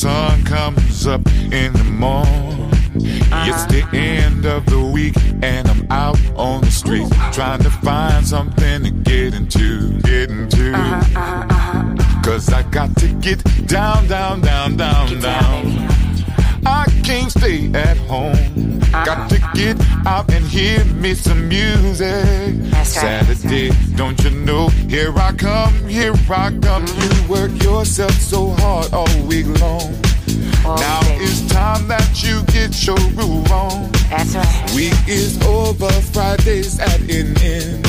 sun comes up in the morning. It's the end of the week and I'm out on the street trying to find something to get into, get into. Cause I got to get down, down, down, down, down. I can't stay at home. Got to get out and hear me some music. Saturday, don't you know? Here I come, here I come. You work yourself so hard all week long. Now it's time that you get your groove on. That's right. Week is over, Friday's at an end.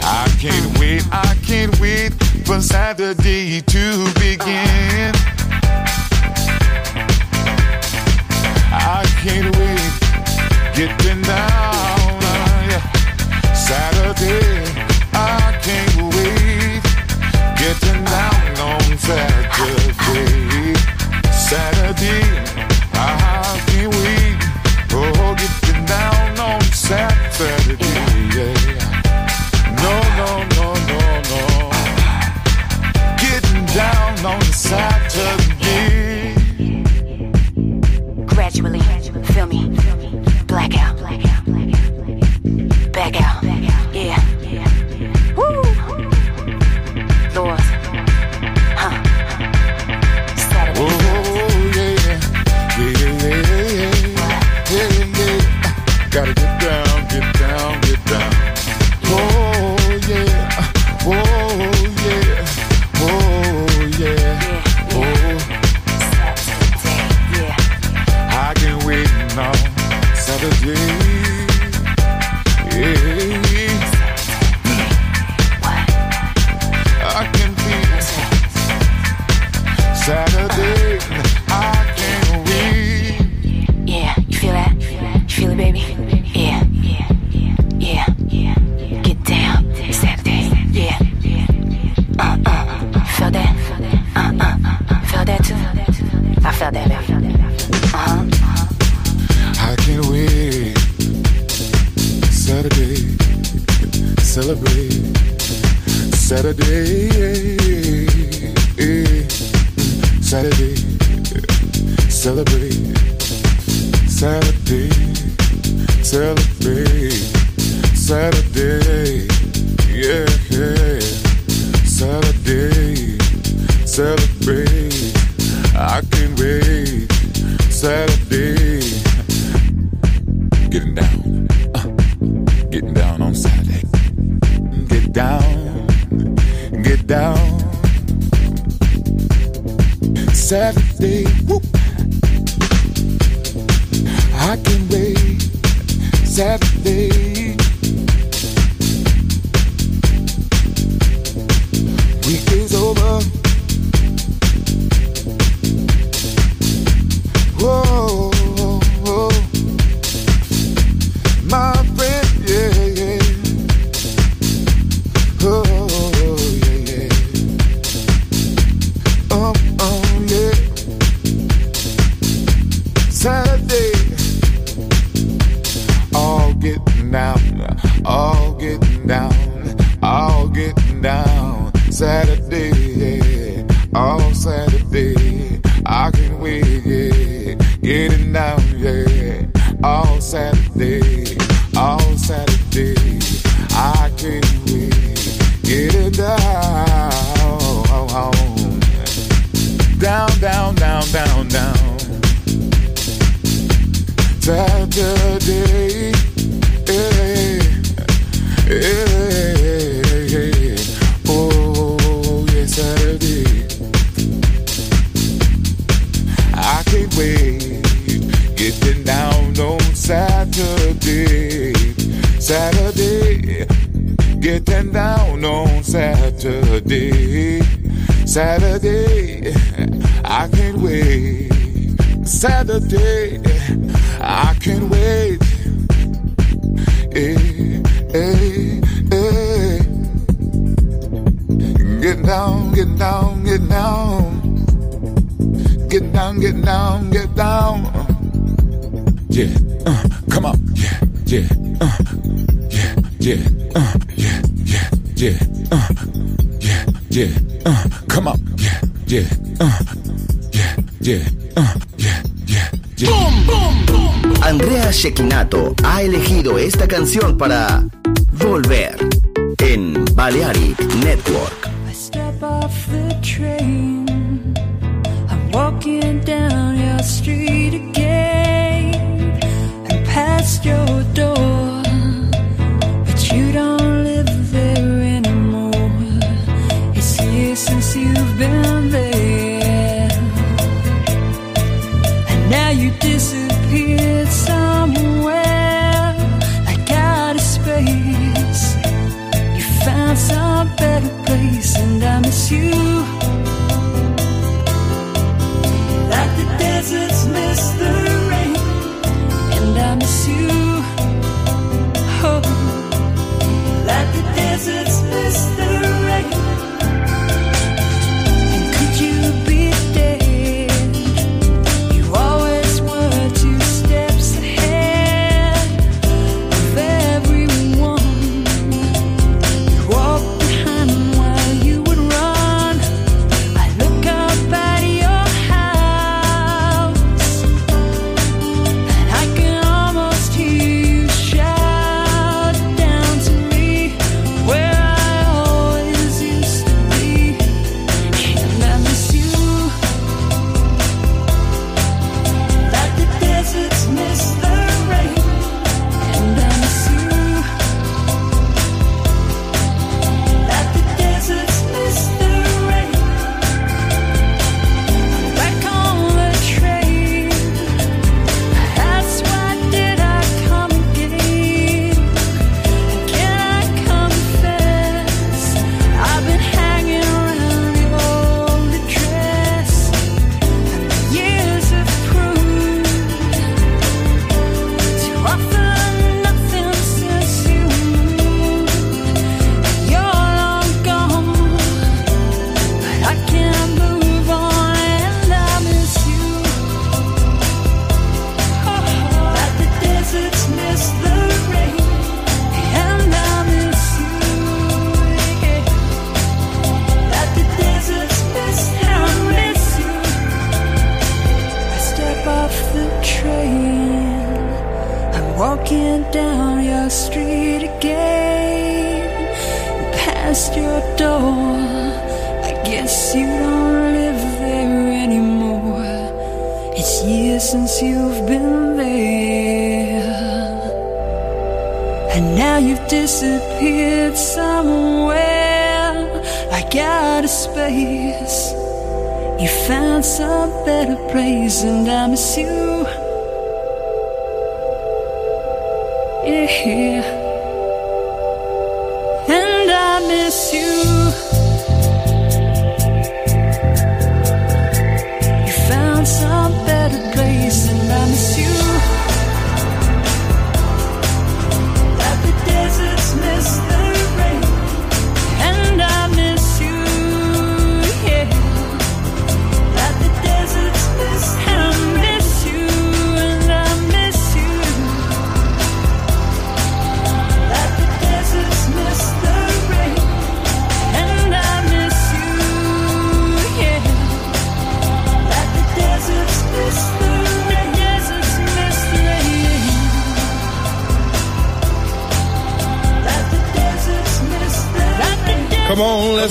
I can't wait, I can't wait for Saturday to begin. I can't wait getting down. Uh, Saturday, I can't wait getting down on Saturday. Saturday, I can't wait oh getting down on Saturday. Blackout. Blackout. sad. yeah, uh, yeah, yeah, uh, come on, yeah, yeah, uh, yeah, yeah, uh, yeah, yeah, yeah. Boom, boom, boom. Andrea Shekinato ha elegido esta canción para Volver en Balearic Network. I step off the train. I'm walking down your street again. And past your door.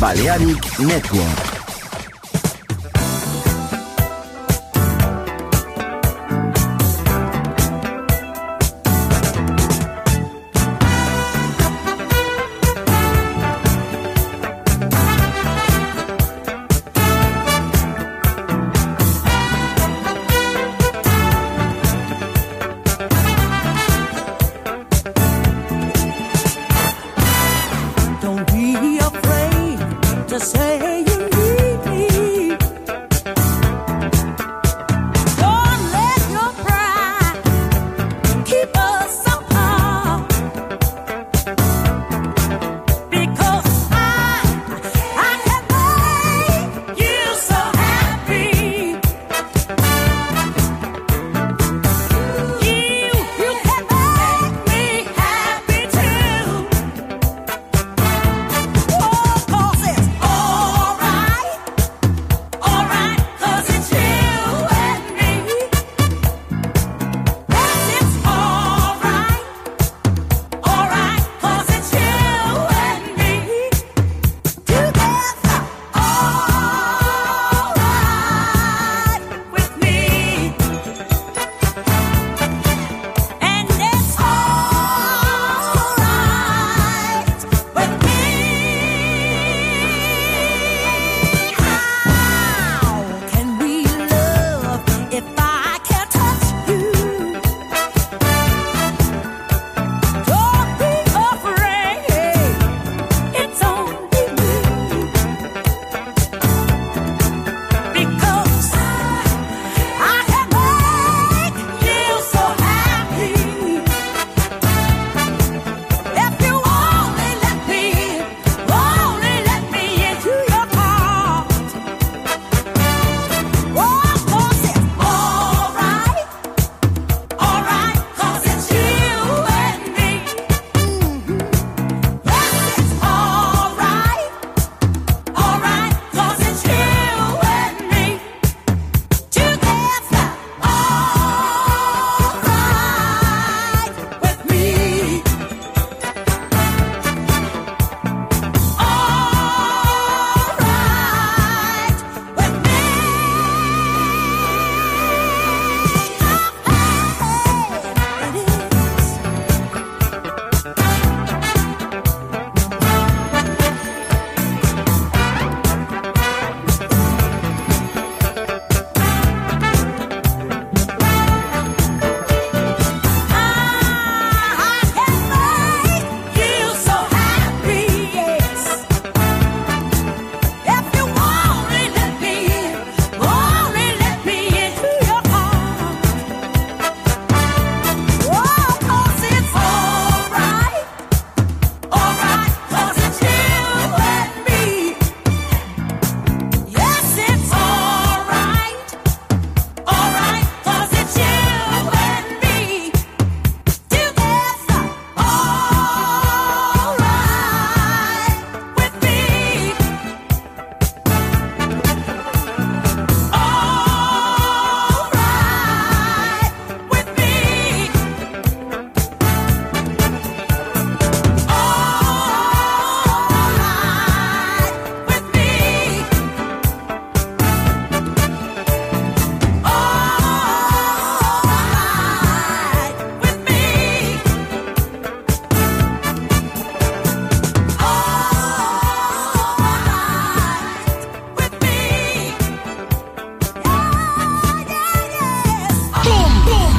Balearic Network.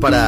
Para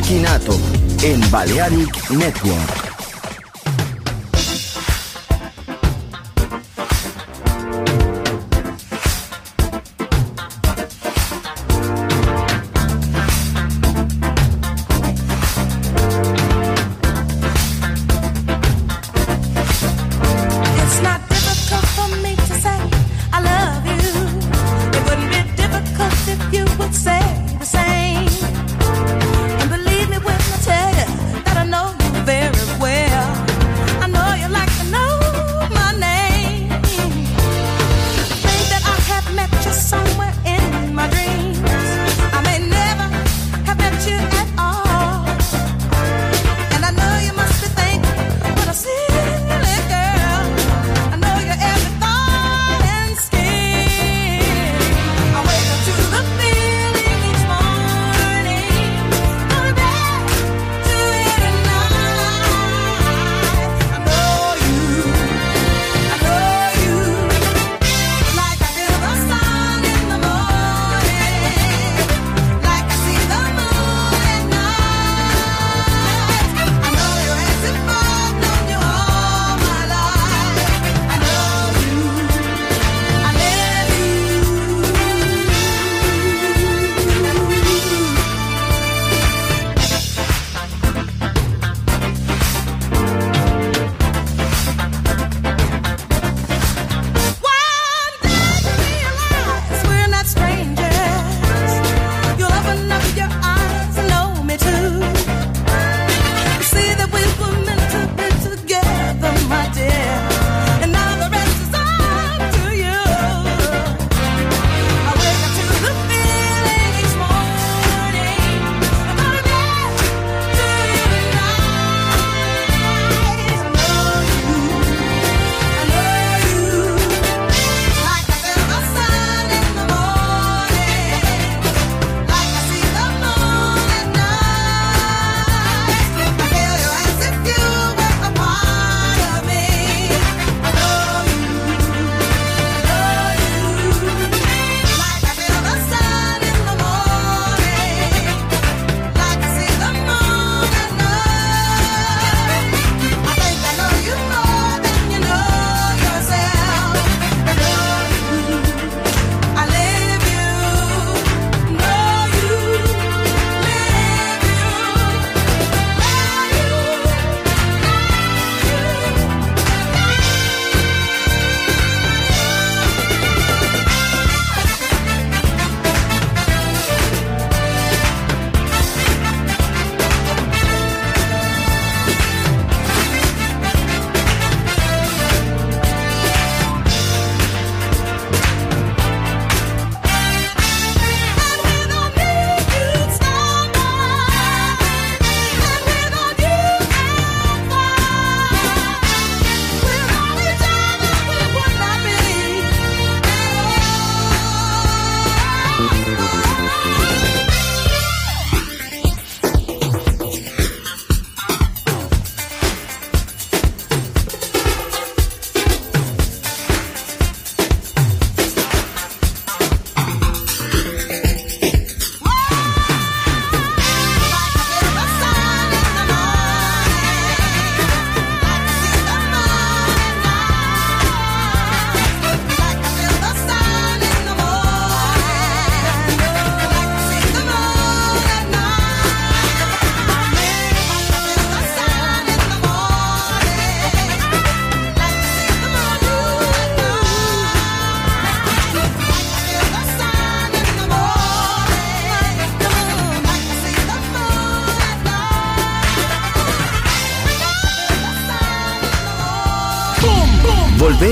Shekinato en Balearic Network.